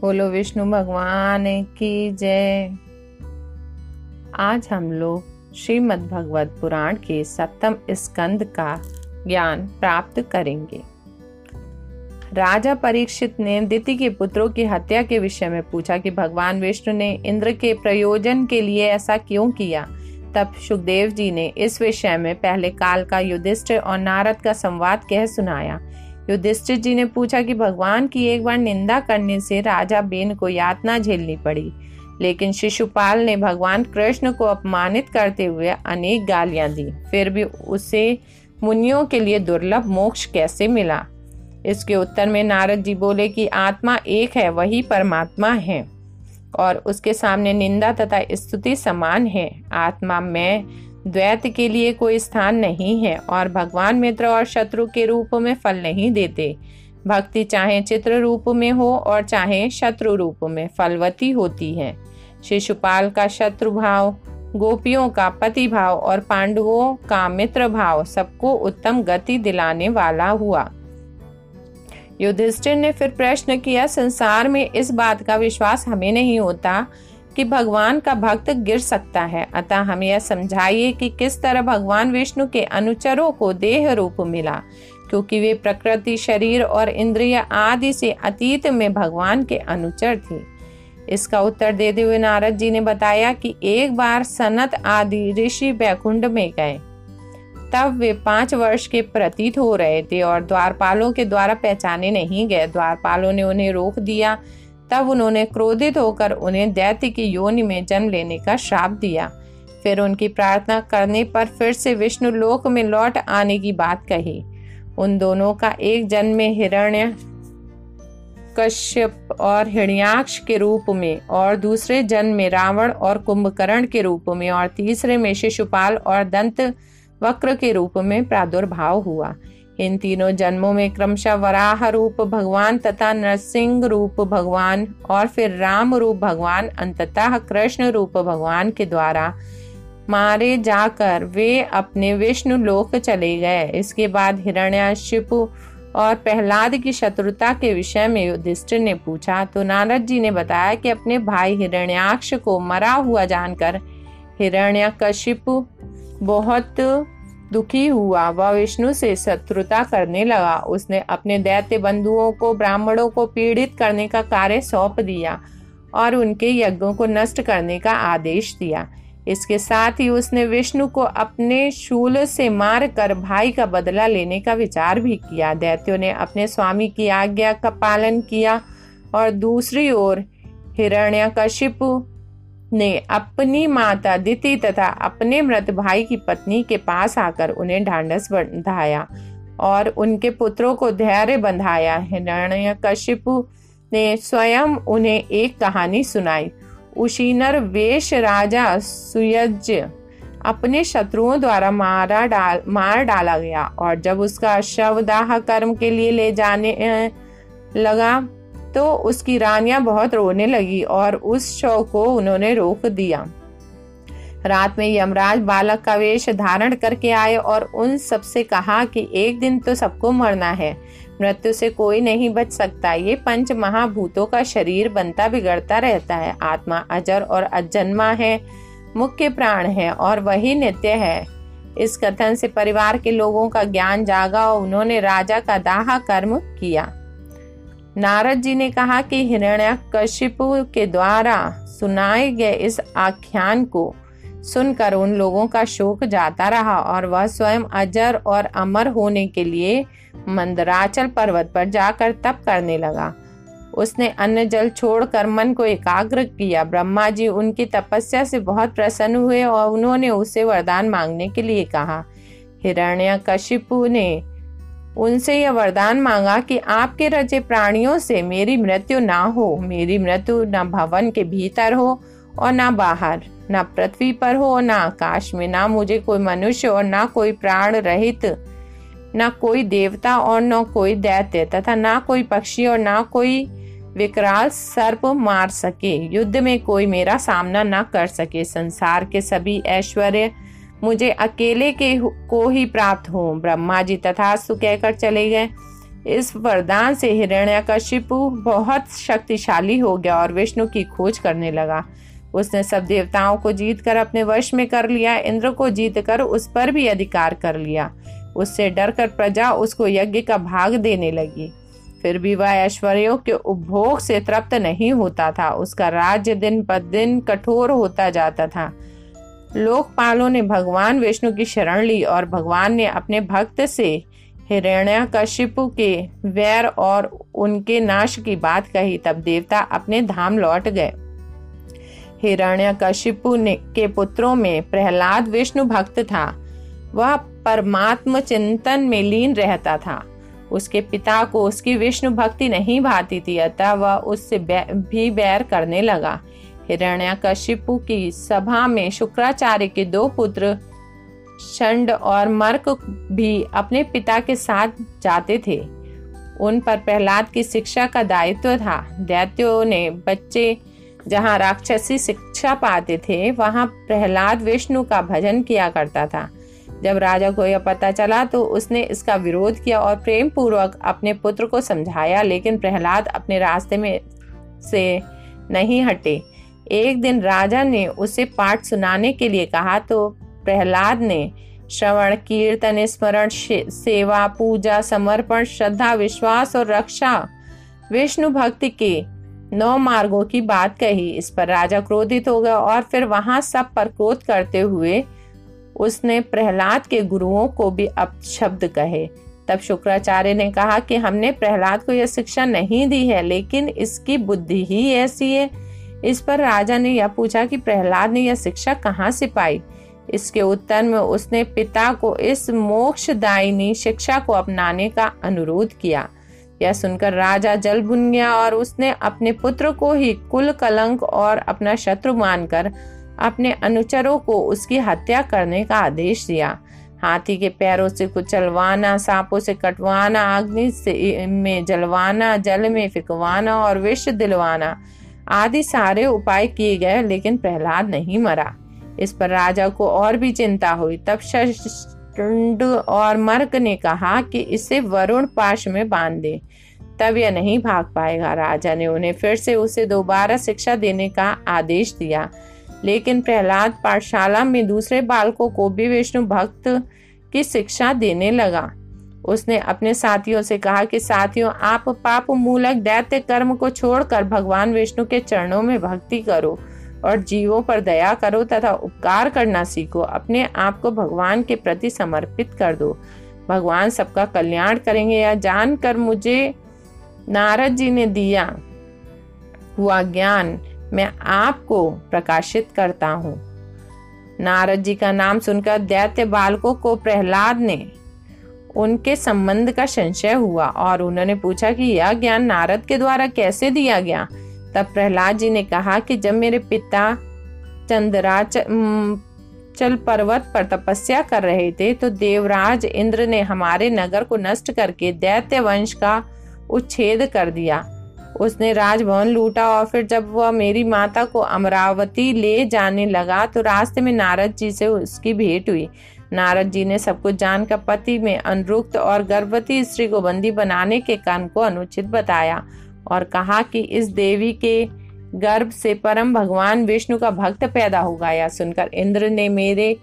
बोलो विष्णु भगवान की जय। आज हम लोग श्रीमद् भगवत पुराण के सप्तम स्कंद का ज्ञान प्राप्त करेंगे। राजा परीक्षित ने दिति के पुत्रों की हत्या के विषय में पूछा कि भगवान विष्णु ने इंद्र के प्रयोजन के लिए ऐसा क्यों किया? तब सुखदेव जी ने इस विषय में पहले काल का युधिष्ठिर और नारद का संवाद कह सुनाया। युधिष्ठिर जी ने पूछा कि भगवान की एक बार निंदा करने से राजा बेन को यातना झेलनी पड़ी। लेकिन शिशुपाल ने भगवान कृष्ण को अपमानित करते हुए अनेक गालियाँ दी। फिर भी उसे मुनियों के लिए दुर्लभ मोक्ष कैसे मिला? इसके उत्तर में नारद जी बोले कि आत्मा एक है, वही परमात्मा है। और उसके सामने निंदा तथा स्तुति समान है। आत्मा में द्वैत के लिए कोई स्थान नहीं है और भगवान मित्र और शत्रु के रूप में फल नहीं देते। भक्ति चाहे चित्र रूप में हो और चाहे शत्रु रूप में फलवती होती है। शिशुपाल का शत्रु भाव, गोपियों का पति भाव और पांडवों का मित्र भाव सबको उत्तम गति दिलाने वाला हुआ। युधिष्ठिर ने फिर प्रश्न किया, संसार में इस बात का विश्वास हमें नहीं होता कि भगवान का भक्त गिर सकता है। अतः हम यह समझाइए कि किस तरह भगवान विष्णु के अनुचरों को देह रूप मिला, क्योंकि वे प्रकृति, शरीर और इंद्रिय आदि से अतीत में भगवान के अनुचर थे। इसका उत्तर देते हुए नारद जी ने बताया कि एक बार सनत आदि ऋषि बैकुंड में गए। तब वे पाँच वर्ष के प्रतीत हो रहे थे और द्वारपालों के द्वारा पहचाने नहीं गए। द्वारपालों ने उन्हें रोक दिया तब उन्होंने क्रोधित होकर उन्हें दैत्य की योनि में जन्म लेने का श्राप दिया। फिर उनकी प्रार्थना करने पर फिर से विष्णु लोक में लौट आने की बात कही। उन दोनों का एक जन्म में हिरण्य कश्यप और हिण्याक्ष के रूप में और दूसरे जन्म में रावण और कुंभकर्ण के रूप में और तीसरे में शिशुपाल और दंत वक्र के रूप में प्रादुर्भाव हुआ। इन तीनों जन्मों में क्रमशः वराह रूप भगवान तथा नरसिंह रूप भगवान और फिर राम रूप भगवान, अंततः कृष्ण रूप भगवान के द्वारा मारे जाकर वे अपने विष्णु लोक चले गए। इसके बाद हिरण्याशिपु और प्रहलाद की शत्रुता के विषय में युधिष्ठिर ने पूछा। तो नारद जी ने बताया कि अपने भाई हिरण्याक्ष को मरा हुआ जानकर हिरण्यकशिपु बहुत दुखी हुआ, वह विष्णु से शत्रुता करने लगा। उसने अपने दैत्य बंधुओं को, ब्राह्मणों को पीड़ित करने का कार्य सौंप दिया और उनके यज्ञों को नष्ट करने का आदेश दिया। इसके साथ ही उसने विष्णु को अपने शूल से मार कर भाई का बदला लेने का विचार भी किया। दैत्यों ने अपने स्वामी की आज्ञा का पालन किया और दूसरी ओर हिरण्यकशिपु ने अपनी माता दिति तथा अपने मृत भाई की पत्नी के पास आकर उन्हें ढांढस बंधाया और उनके पुत्रों को धैर्य बंधाया। हिरण्य कशिपु ने स्वयं उन्हें एक कहानी सुनाई। उशीनर वेश राजा सुयज अपने शत्रुओं द्वारा मारा डाल, मार डाला गया और जब उसका शवदाह कर्म के लिए ले जाने लगा तो उसकी रानियाँ बहुत रोने लगी और उस शव को उन्होंने रोक दिया। रात में यमराज बालक का वेश धारण करके आए और उन सबसे कहा कि एक दिन तो सबको मरना है, मृत्यु से कोई नहीं बच सकता। ये पंच महाभूतों का शरीर बनता बिगड़ता रहता है। आत्मा अजर और अजन्मा है, मुख्य प्राण है और वही नित्य है। इस कथन से परिवार के लोगों का ज्ञान जागा और उन्होंने राजा का दाह कर्म किया। नारद जी ने कहा कि हिरण्य हिरण्यकशिपु के द्वारा सुनाए गए इस आख्यान को सुनकर उन लोगों का शोक जाता रहा और वह स्वयं अजर और अमर होने के लिए मंदराचल पर्वत पर जाकर तप करने लगा। उसने अन्न जल छोड़कर मन को एकाग्र किया। ब्रह्मा जी उनकी तपस्या से बहुत प्रसन्न हुए और उन्होंने उसे वरदान मांगने के लिए कहा। हिरण्य कशिपु ने उनसे यह वरदान मांगा कि आपके रचे प्राणियों से मेरी मृत्यु ना हो, मेरी मृत्यु न भवन के भीतर हो और ना बाहर, न पृथ्वी पर हो न आकाश में, ना मुझे कोई मनुष्य और ना कोई प्राण रहित, न कोई देवता और न कोई दैत्य तथा ना कोई पक्षी और ना कोई विकराल सर्प मार सके। युद्ध में कोई मेरा सामना ना कर सके। संसार के सभी ऐश्वर्य मुझे अकेले के को ही प्राप्त हो ब्रह्मा जी तथास्तु कहकर चले गए। इस वरदान से हिरण्यकशिपु बहुत शक्तिशाली हो गया और विष्णु की खोज करने लगा। उसने सब देवताओं को जीत कर अपने वश में कर लिया, इंद्र को जीत कर उस पर भी अधिकार कर लिया। उससे डर कर प्रजा उसको यज्ञ का भाग देने लगी। फिर भी वह ऐश्वर्यों के उपभोग से तृप्त नहीं होता था, उसका राज्य दिन पर दिन कठोर होता जाता था। लोकपालों ने भगवान विष्णु की शरण ली और भगवान ने अपने भक्त से हिरण्यकशिपु के वैर और उनके नाश की बात कही। तब देवता अपने धाम लौट गए। हिरण्यकशिपु ने के पुत्रों में प्रहलाद विष्णु भक्त था। वह परमात्म चिंतन में लीन रहता था। उसके पिता को उसकी विष्णु भक्ति नहीं भाती थी, अतः वह उससे भी बैर करने लगा। हिरण्यकशिपु की सभा में शुक्राचार्य के दो पुत्र, शंड और मर्क भी अपने पिता के साथ जाते थे। उन पर प्रहलाद की शिक्षा का दायित्व था। दैत्यों ने बच्चे जहाँ राक्षसी शिक्षा पाते थे, वहाँ प्रहलाद विष्णु का भजन किया करता था। जब राजा को यह पता चला तो उसने इसका विरोध किया और प्रेम पूर्वक अपने पुत्र को समझाया, लेकिन प्रहलाद अपने रास्ते में से नहीं हटे। एक दिन राजा ने उसे पाठ सुनाने के लिए कहा तो प्रहलाद ने श्रवण, कीर्तन, स्मरण सेवा, पूजा, समर्पण, श्रद्धा, विश्वास और रक्षा, विष्णु भक्ति के नौ मार्गों की बात कही। इस पर राजा क्रोधित हो गया और फिर वहाँ सब पर क्रोध करते हुए उसने प्रहलाद के गुरुओं को भी अपशब्द कहे। तब शुक्राचार्य ने कहा कि हमने प्रहलाद को यह शिक्षा नहीं दी है, लेकिन इसकी बुद्धि ही ऐसी है इस पर राजा ने यह पूछा कि प्रहलाद ने यह शिक्षा कहाँ से पाई? इसके उत्तर में उसने पिता को इस मोक्षदायिनी शिक्षा को अपनाने का अनुरोध किया। यह सुनकर राजा जल बुन गया और उसने अपने पुत्र को ही कुल कलंक और अपना शत्रु मानकर अपने अनुचरों को उसकी हत्या करने का आदेश दिया। हाथी के पैरों से कुचलवाना, सांपों से कटवाना, अग्नि से, में जलवाना, जल में फिकवाना और विष दिलवाना आदि सारे उपाय किए गए, लेकिन प्रहलाद नहीं मरा। इस पर राजा को और भी चिंता हुई। तब शंड और मर्क ने कहा कि इसे वरुण पाश में बाँध। दे तब यह नहीं भाग पाएगा। राजा ने उन्हें फिर से उसे दोबारा शिक्षा देने का आदेश दिया। लेकिन प्रहलाद पाठशाला में दूसरे बालकों को भी विष्णु भक्त की शिक्षा देने लगा। उसने अपने साथियों से कहा कि, साथियों, आप पाप मूलक दैत्य कर्म को छोड़कर भगवान विष्णु के चरणों में भक्ति करो और जीवों पर दया करो तथा उपकार करना सीखो। अपने आप को भगवान के प्रति समर्पित कर दो। भगवान सबका कल्याण करेंगे। या जानकर मुझे नारद जी ने दिया हुआ ज्ञान मैं आपको प्रकाशित करता हूँ। नारद जी का नाम सुनकर दैत्य बालकों को प्रहलाद ने उनके संबंध का संशय हुआ और उन्होंने पूछा कि यह ज्ञान नारद के द्वारा कैसे दिया गया? तब प्रहलाद जी ने कहा कि जब मेरे पिता चंद्राचल पर्वत पर तपस्या कर रहे थे तो देवराज इंद्र ने हमारे नगर को नष्ट करके दैत्य वंश का उच्छेद कर दिया। उसने राजभवन लूटा और फिर जब वह मेरी माता को अमरावती ले जाने लगा तो रास्ते में नारद जी से उसकी भेंट हुई। नारद जी ने सब कुछ जानकर पति में अनुरुक्त और गर्भवती स्त्री को बंदी बनाने के कर्म को अनुचित बताया और कहा कि इस देवी के गर्भ से परम भगवान विष्णु का भक्त पैदा होगा या सुनकर इंद्र ने मेरे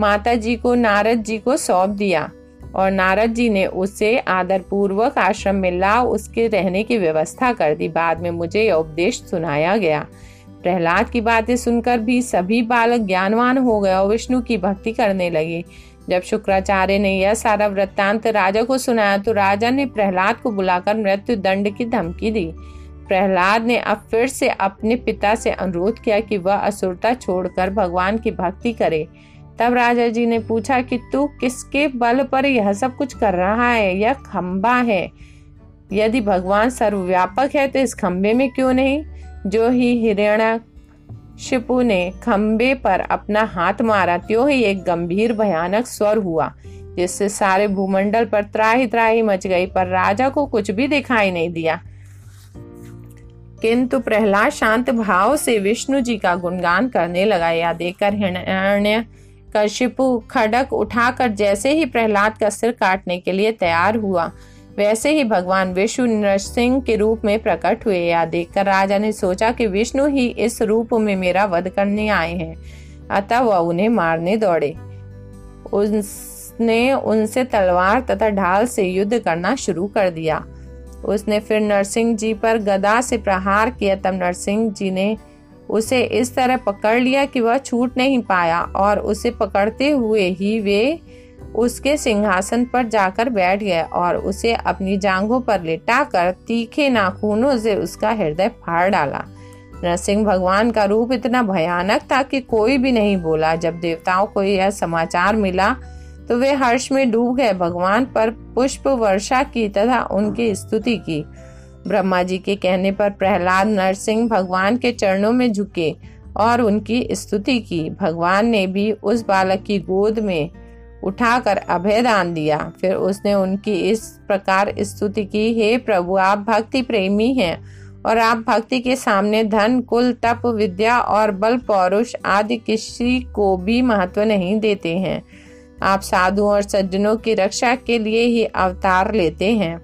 माता जी को, नारद जी को सौंप दिया और नारद जी ने उसे आदर पूर्वक आश्रम में ला, उसके रहने की व्यवस्था कर दी। बाद में मुझे यह उपदेश सुनाया गया। प्रहलाद की बातें सुनकर भी सभी बालक ज्ञानवान हो गए और विष्णु की भक्ति करने लगे। जब शुक्राचार्य ने यह सारा वृत्तांत राजा को सुनाया तो राजा ने प्रहलाद को बुलाकर मृत्यु दंड की धमकी दी। प्रहलाद ने अब फिर से अपने पिता से अनुरोध किया कि वह असुरता छोड़कर भगवान की भक्ति करे। तब राजा जी ने पूछा कि तू किसके बल पर यह सब कुछ कर रहा है? यह खंबा है। यदि भगवान सर्वव्यापक है तो इस खंबे में क्यों नहीं? जो ही हिरण्य शिपु ने खंबे पर अपना हाथ मारा, त्यों ही एक गंभीर भयानक स्वर हुआ, जिससे सारे भूमंडल पर त्राही त्राही मच गई, पर राजा को कुछ भी दिखाई नहीं दिया। किंतु प्रहलाद शांत भाव से विष्णु जी का गुणगान करने लगा। या देखकर हिरण्य कशिपु खड़क उठाकर जैसे ही प्रहलाद का सिर काटने के लिए तैयार हुआ वैसे ही भगवान विष्णु नरसिंह के रूप में प्रकट हुए। या देखकर राजा ने सोचा कि विष्णु ही इस रूप में मेरा वध करने आए हैं। अतः वह उन्हें मारने दौड़े। उसने उनसे तलवार तथा ढाल से युद्ध करना शुरू कर दिया। उसने फिर नरसिंह जी पर गदा से प्रहार किया। तब नरसिंह जी ने उसे इस तरह पकड़ लिया कि वह छूट नहीं पाया और उसे पकड़ते हुए ही वे उसके सिंहासन पर जाकर बैठ गए और उसे अपनी जांघों पर लेटाकर तीखे नाखूनों से उसका हृदय फाड़ डाला। नरसिंह भगवान का रूप इतना भयानक था कि कोई भी नहीं बोला। जब देवताओं को यह समाचार मिला तो वे हर्ष में डूब गए। भगवान पर पुष्प वर्षा की तथा उनकी स्तुति की। ब्रह्मा जी के कहने पर प्रहलाद नरसिंह भगवान के चरणों में झुके और उनकी स्तुति की। भगवान ने भी उस बालक की गोद में उठाकर अभय दान दिया। फिर उसने उनकी इस प्रकार स्तुति की, हे प्रभु, आप भक्ति प्रेमी हैं और आप भक्ति के सामने धन, कुल, तप, विद्या और बल, पौरुष आदि किसी को भी महत्व नहीं देते हैं। आप साधु और सज्जनों की रक्षा के लिए ही अवतार लेते हैं।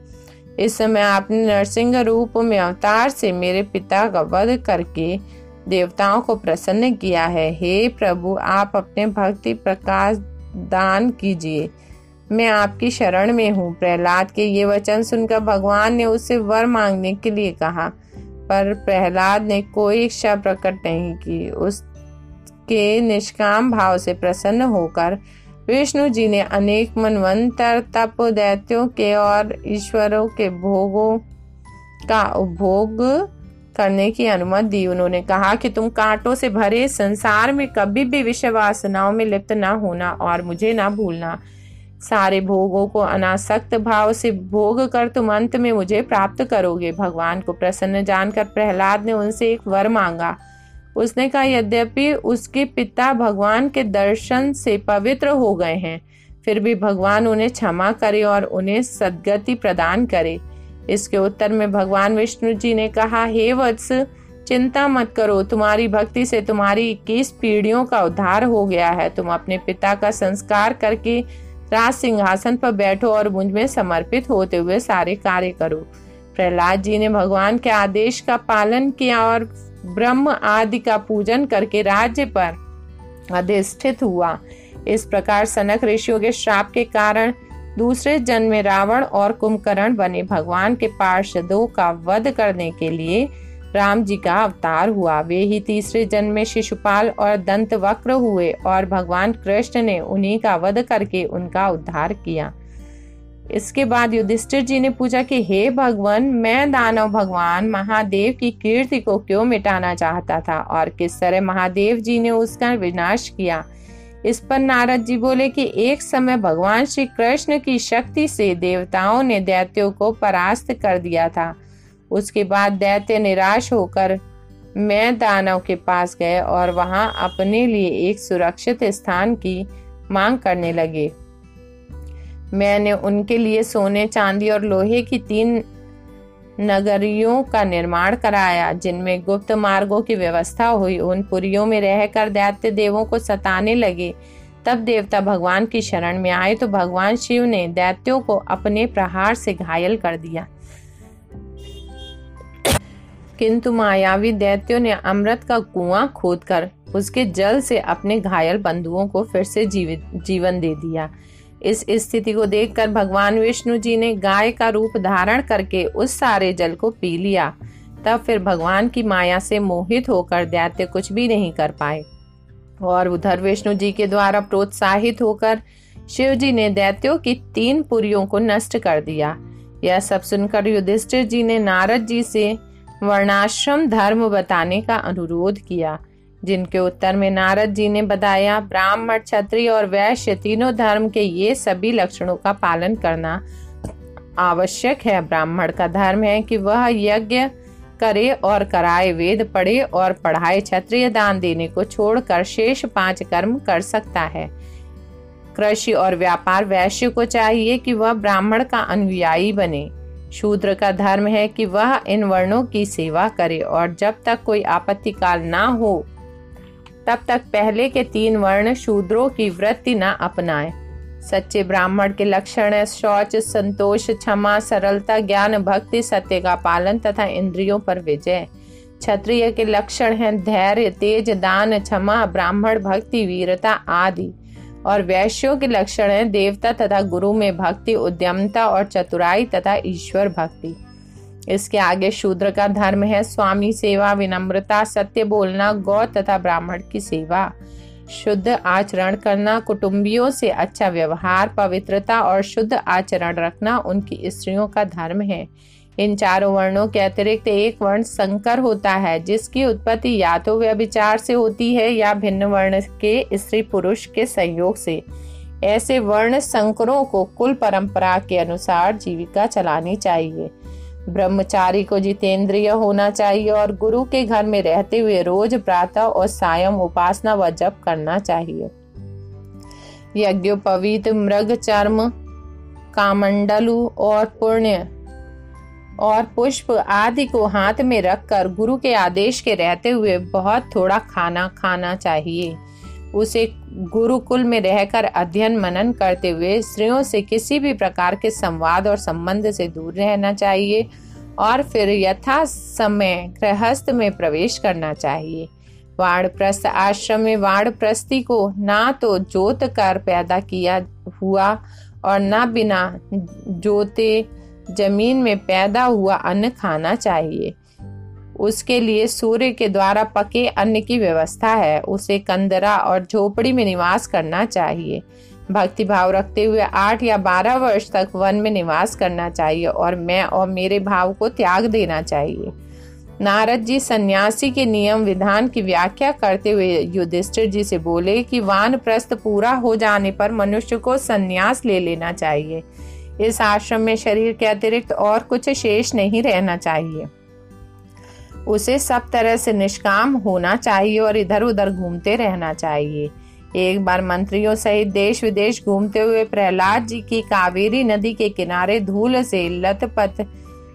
इस समय आपने नरसिंह रूप में अवतार से मेरे पिता का वध करके देवताओं को प्रसन्न किया है। हे प्रभु, आप अपने भक्ति प्रकाश दान कीजिए। मैं आपकी शरण में हूँ। प्रहलाद के ये वचन सुनकर भगवान ने उससे वर मांगने के लिए कहा, पर प्रहलाद ने कोई इच्छा प्रकट नहीं की। उसके निष्काम भाव से प्रसन्न होकर विष्णु जी ने अनेक मनवंतर तप दैत्यों के और ईश्वरों के भोगों का उपभोग करने की अनुमति दी। उन्होंने कहा कि तुम कांटों से भरे संसार में कभी भी विषय वासनाओं में लिप्त न होना और मुझे ना भूलना। सारे भोगों को अनासक्त भाव से भोग कर तुम अंत में मुझे प्राप्त करोगे। भगवान को प्रसन्न जानकर प्रहलाद ने उनसे एक वर मांगा। उसने कहा, यद्यपि उसके पिता भगवान के दर्शन से पवित्र हो गए हैं, फिर भी भगवान उन्हें क्षमा करे और उन्हें सदगति प्रदान करे। इसके उत्तर में भगवान विष्णु जी ने कहा, हे वत्स, चिंता मत करो, तुम्हारी भक्ति से तुम्हारी इक्कीस पीढ़ियों का उद्धार हो गया है। तुम अपने पिता का संस्कार करके राज सिंहासन पर बैठो और मुझमें समर्पित होते हुए सारे कार्य करो। प्रहलाद जी ने भगवान के आदेश का पालन किया और ब्रह्म आदि का पूजन करके राज्य पर अधिष्ठित हुआ। इस प्रकार सनक ऋषियों के श्राप के कारण दूसरे जन्म में रावण और कुंभकर्ण बने भगवान के पार्षदों का वध करने के लिए राम जी का अवतार हुआ। वे ही तीसरे जन्म में शिशुपाल और दंत वक्र हुए और भगवान कृष्ण ने उन्हीं का वध करके उनका उद्धार किया। इसके बाद युधिष्ठिर जी ने पूछा कि, हे भगवान, मैं दानव भगवान महादेव की कीर्ति को क्यों मिटाना चाहता था और किस तरह महादेव जी ने उसका विनाश किया? इस पर नारद जी बोले कि एक समय भगवान श्री कृष्ण की शक्ति से देवताओं ने दैत्यों को परास्त कर दिया था। उसके बाद दैत्य निराश होकर मैं दानव के पास गए और वहाँ अपने लिए एक सुरक्षित स्थान की मांग करने लगे। मैंने उनके लिए सोने, चांदी और लोहे की तीन नगरियों का निर्माण कराया, जिनमें गुप्त मार्गों की व्यवस्था हुई। उन पुरियों में रहकर दैत्य देवों को सताने लगे। तब देवता भगवान की शरण में आए तो भगवान शिव ने दैत्यों को अपने प्रहार से घायल कर दिया। किंतु मायावी दैत्यों ने अमृत का कुआँ खोदकर उसके जल से अपने घायल बंधुओं को फिर से जीवित, जीवन दे दिया। इस स्थिति को देखकर भगवान विष्णु जी ने गाय का रूप धारण करके उस सारे जल को पी लिया। तब फिर भगवान की माया से मोहित होकर दैत्य कुछ भी नहीं कर पाए। और उधर विष्णु जी के द्वारा प्रोत्साहित होकर शिव जी ने दैत्यों की तीन पुरियों को नष्ट कर दिया। यह सब सुनकर युधिष्ठिर जी ने नारद जी से वर्णाश्रम धर्म बताने का अनुरोध किया। जिनके उत्तर में नारद जी ने बताया ब्राह्मण, क्षत्रिय और वैश्य तीनों धर्म के ये सभी लक्षणों का पालन करना आवश्यक है। ब्राह्मण का धर्म है कि वह यज्ञ करे और कराए, वेद पढ़े और पढ़ाए, क्षत्रिय दान देने को छोड़कर शेष पाँच कर्म कर सकता है। कृषि और व्यापार, वैश्य को चाहिए कि वह ब्राह्मण का अनुयायी बने। शूद्र का धर्म है कि वह इन वर्णों की सेवा करे और जब तक कोई आपत्ति काल ना हो तब तक पहले के तीन वर्ण शूद्रों की वृत्ति न अपनाए। सच्चे ब्राह्मण के लक्षण है, शौच, संतोष, क्षमा, सरलता, ज्ञान, भक्ति, सत्य का पालन तथा इंद्रियों पर विजय। क्षत्रिय के लक्षण हैं, धैर्य, तेज, दान, क्षमा, ब्राह्मण, भक्ति, वीरता आदि। और वैश्यों के लक्षण हैं, देवता तथा गुरु में भक्ति, उद्यमता और चतुराई तथा ईश्वर भक्ति। इसके आगे शूद्र का धर्म है, स्वामी सेवा, विनम्रता, सत्य बोलना गौ तथा ब्राह्मण की सेवा। शुद्ध आचरण करना, कुटुंबियों से अच्छा व्यवहार, पवित्रता और शुद्ध आचरण रखना उनकी स्त्रियों का धर्म है। इन चारों वर्णों के अतिरिक्त एक वर्ण संकर होता है, जिसकी उत्पत्ति या तो व्यभिचार से होती है या भिन्न वर्ण के स्त्री पुरुष के संयोग से। ऐसे वर्ण संकरों को कुल परंपरा के अनुसार जीविका चलानी चाहिए। ब्रह्मचारी को जितेंद्रिय होना चाहिए और गुरु के घर में रहते हुए रोज प्रातः और सायं उपासना व जप करना चाहिए। यज्ञोपवीत, मृग चर्म, कामंडलु और पुण्य और पुष्प आदि को हाथ में रखकर गुरु के आदेश के रहते हुए बहुत थोड़ा खाना खाना चाहिए। उसे गुरुकुल में रहकर अध्ययन मनन करते हुए स्त्रियों से किसी भी प्रकार के संवाद और संबंध से दूर रहना चाहिए और फिर यथा समय गृहस्थ में प्रवेश करना चाहिए। वाणप्रस्थ आश्रम में वाणप्रस्थी को ना तो जोत कर पैदा किया हुआ और ना बिना जोते ज़मीन में पैदा हुआ अन्न खाना चाहिए। उसके लिए सूर्य के द्वारा पके अन्न की व्यवस्था है। उसे कंदरा और झोपड़ी में निवास करना चाहिए। भक्ति भाव रखते हुए आठ या बारह वर्ष तक वन में निवास करना चाहिए और मैं और मेरे भाव को त्याग देना चाहिए। नारद जी सन्यासी के नियम विधान की व्याख्या करते हुए युधिष्ठिर जी से बोले कि वान प्रस्थ पूरा हो जाने पर मनुष्य को सन्यास ले लेना चाहिए। इस आश्रम में शरीर के अतिरिक्त और कुछ शेष नहीं रहना चाहिए। उसे सब तरह से निष्काम होना चाहिए और इधर उधर घूमते रहना चाहिए। एक बार मंत्रियों सहित देश विदेश घूमते हुए प्रहलाद जी की कावेरी नदी के किनारे धूल से लतपथ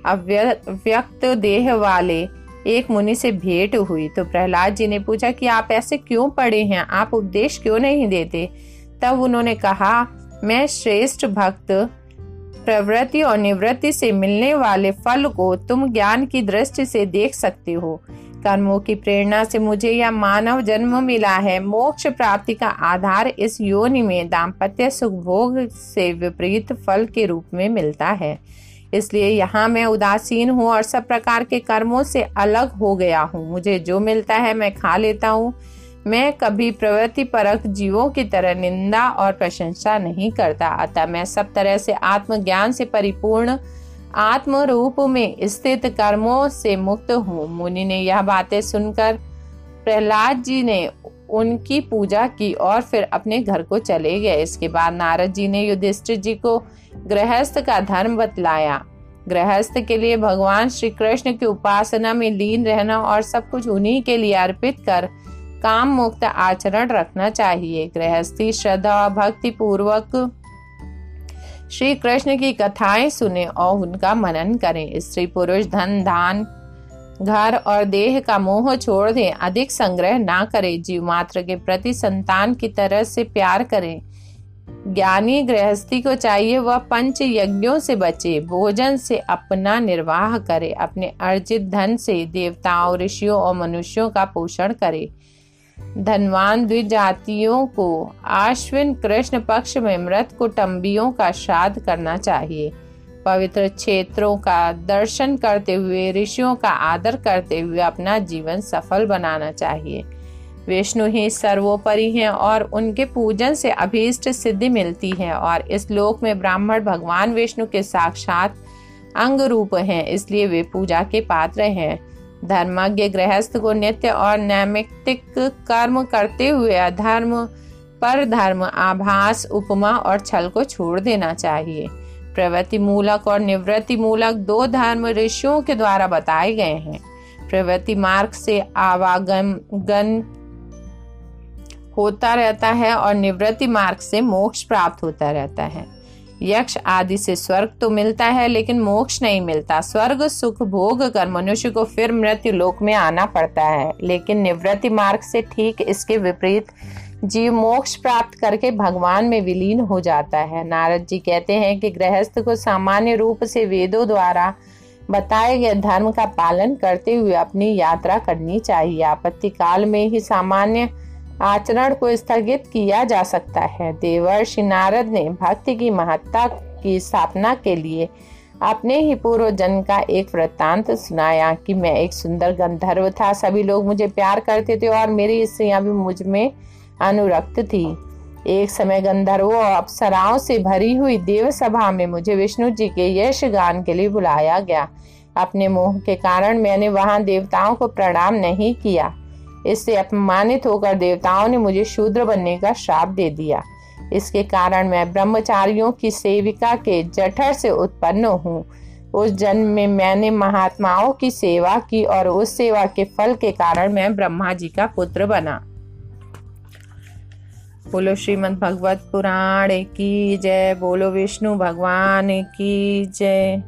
अव्यक्त देह वाले एक मुनि से भेंट हुई। तो प्रहलाद जी ने पूछा कि आप ऐसे क्यों पड़े हैं? आप उपदेश क्यों नहीं देते? तब उन्होंने कहा, मैं श्रेष्ठ भक्त प्रवृत्ति और निवृत्ति से मिलने वाले फल को तुम ज्ञान की दृष्टि से देख सकते हो। कर्मों की प्रेरणा से मुझे यह मानव जन्म मिला है। मोक्ष प्राप्ति का आधार इस योनि में दाम्पत्य सुख भोग से विपरीत फल के रूप में मिलता है। इसलिए यहाँ मैं उदासीन हूँ और सब प्रकार के कर्मों से अलग हो गया हूँ। मुझे जो मिलता है मैं खा लेता हूँ। मैं कभी प्रवृत्ति परक जीवों की तरह निंदा और प्रशंसा नहीं करता, अतः मैं सब तरह से आत्मज्ञान से परिपूर्ण आत्म रूप में स्थित कर्मों से मुक्त हूँ। मुनि ने यह बातें सुनकर प्रहलाद जी ने उनकी पूजा की और फिर अपने घर को चले गए। इसके बाद नारद जी ने युधिष्ठिर जी को गृहस्थ का धर्म बतलाया। गृहस्थ के लिए भगवान श्री कृष्ण की उपासना में लीन रहना और सब कुछ उन्हीं के लिए अर्पित कर काम मुक्त आचरण रखना चाहिए। गृहस्थी, श्रद्धा और भक्ति पूर्वक श्री कृष्ण की कथाएँ सुने और उनका मनन करें। स्त्री पुरुष, धन धान घर और देह का मोह छोड़ दें। अधिक संग्रह ना करें। जीव मात्र के प्रति संतान की तरह से प्यार करें। ज्ञानी गृहस्थी को चाहिए वह पंच यज्ञों से बचे। भोजन से अपना निर्वाह करे। अपने अर्जित धन से देवताओं, ऋषियों और मनुष्यों का पोषण करे। धनवान द्विजातियों को आश्विन कृष्ण पक्ष में मृत कुटुंबियों का श्राद्ध करना चाहिए। पवित्र क्षेत्रों का दर्शन करते हुए, ऋषियों का आदर करते हुए अपना जीवन सफल बनाना चाहिए। विष्णु ही सर्वोपरि हैं और उनके पूजन से अभीष्ट सिद्धि मिलती है और इस लोक में ब्राह्मण भगवान विष्णु के साक्षात अंग रूप हैं, इसलिए वे पूजा के पात्र हैं। धर्मज्ञ गृहस्थ को नित्य और नैमित्तिक कर्म करते हुए अधर्म पर धर्म आभास, उपमा और छल को छोड़ देना चाहिए। प्रवृत्ति मूलक और निवृत्ति मूलक दो धर्म ऋषियों के द्वारा बताए गए हैं। प्रवृत्ति मार्ग से आवागमन होता रहता है और निवृत्ति मार्ग से मोक्ष प्राप्त होता रहता है। यक्ष आदि से स्वर्ग तो मिलता है, लेकिन मोक्ष नहीं मिलता। स्वर्ग, सुख, भोग कर मनुष्य को फिर मृत्यु लोक में आना पड़ता है, लेकिन निवृत्ति मार्ग से ठीक इसके विपरीत जीव मोक्ष प्राप्त करके भगवान में विलीन हो जाता है। नारद जी कहते हैं कि गृहस्थ को सामान्य रूप से वेदों द्वारा बताए गए धर्म का पालन करते हुए अपनी यात्रा करनी चाहिए। आपत्ति काल में ही सामान्य आचरण को स्थगित किया जा सकता है। देवर्षि नारद ने भक्ति की महत्ता की स्थापना के लिए अपने ही पूर्व जन्म का एक वृत्तांत सुनाया कि मैं एक सुंदर गंधर्व था। सभी लोग मुझे प्यार करते थे और मेरी स्त्रियाँ भी मुझमें अनुरक्त थी। एक समय गंधर्वों और अप्सराओं से भरी हुई देव सभा में मुझे विष्णु जी के यश गान के लिए बुलाया गया। अपने मोह के कारण मैंने वहाँ देवताओं को प्रणाम नहीं किया। इससे अपमानित होकर देवताओं ने मुझे शूद्र बनने का श्राप दे दिया। इसके कारण मैं ब्रह्मचारियों की सेविका के जठर से उत्पन्न हूँ। उस जन्म में मैंने महात्माओं की सेवा की और उस सेवा के फल के कारण मैं ब्रह्मा जी का पुत्र बना। बोलो श्रीमद् भगवत पुराण की जय, बोलो विष्णु भगवान की जय।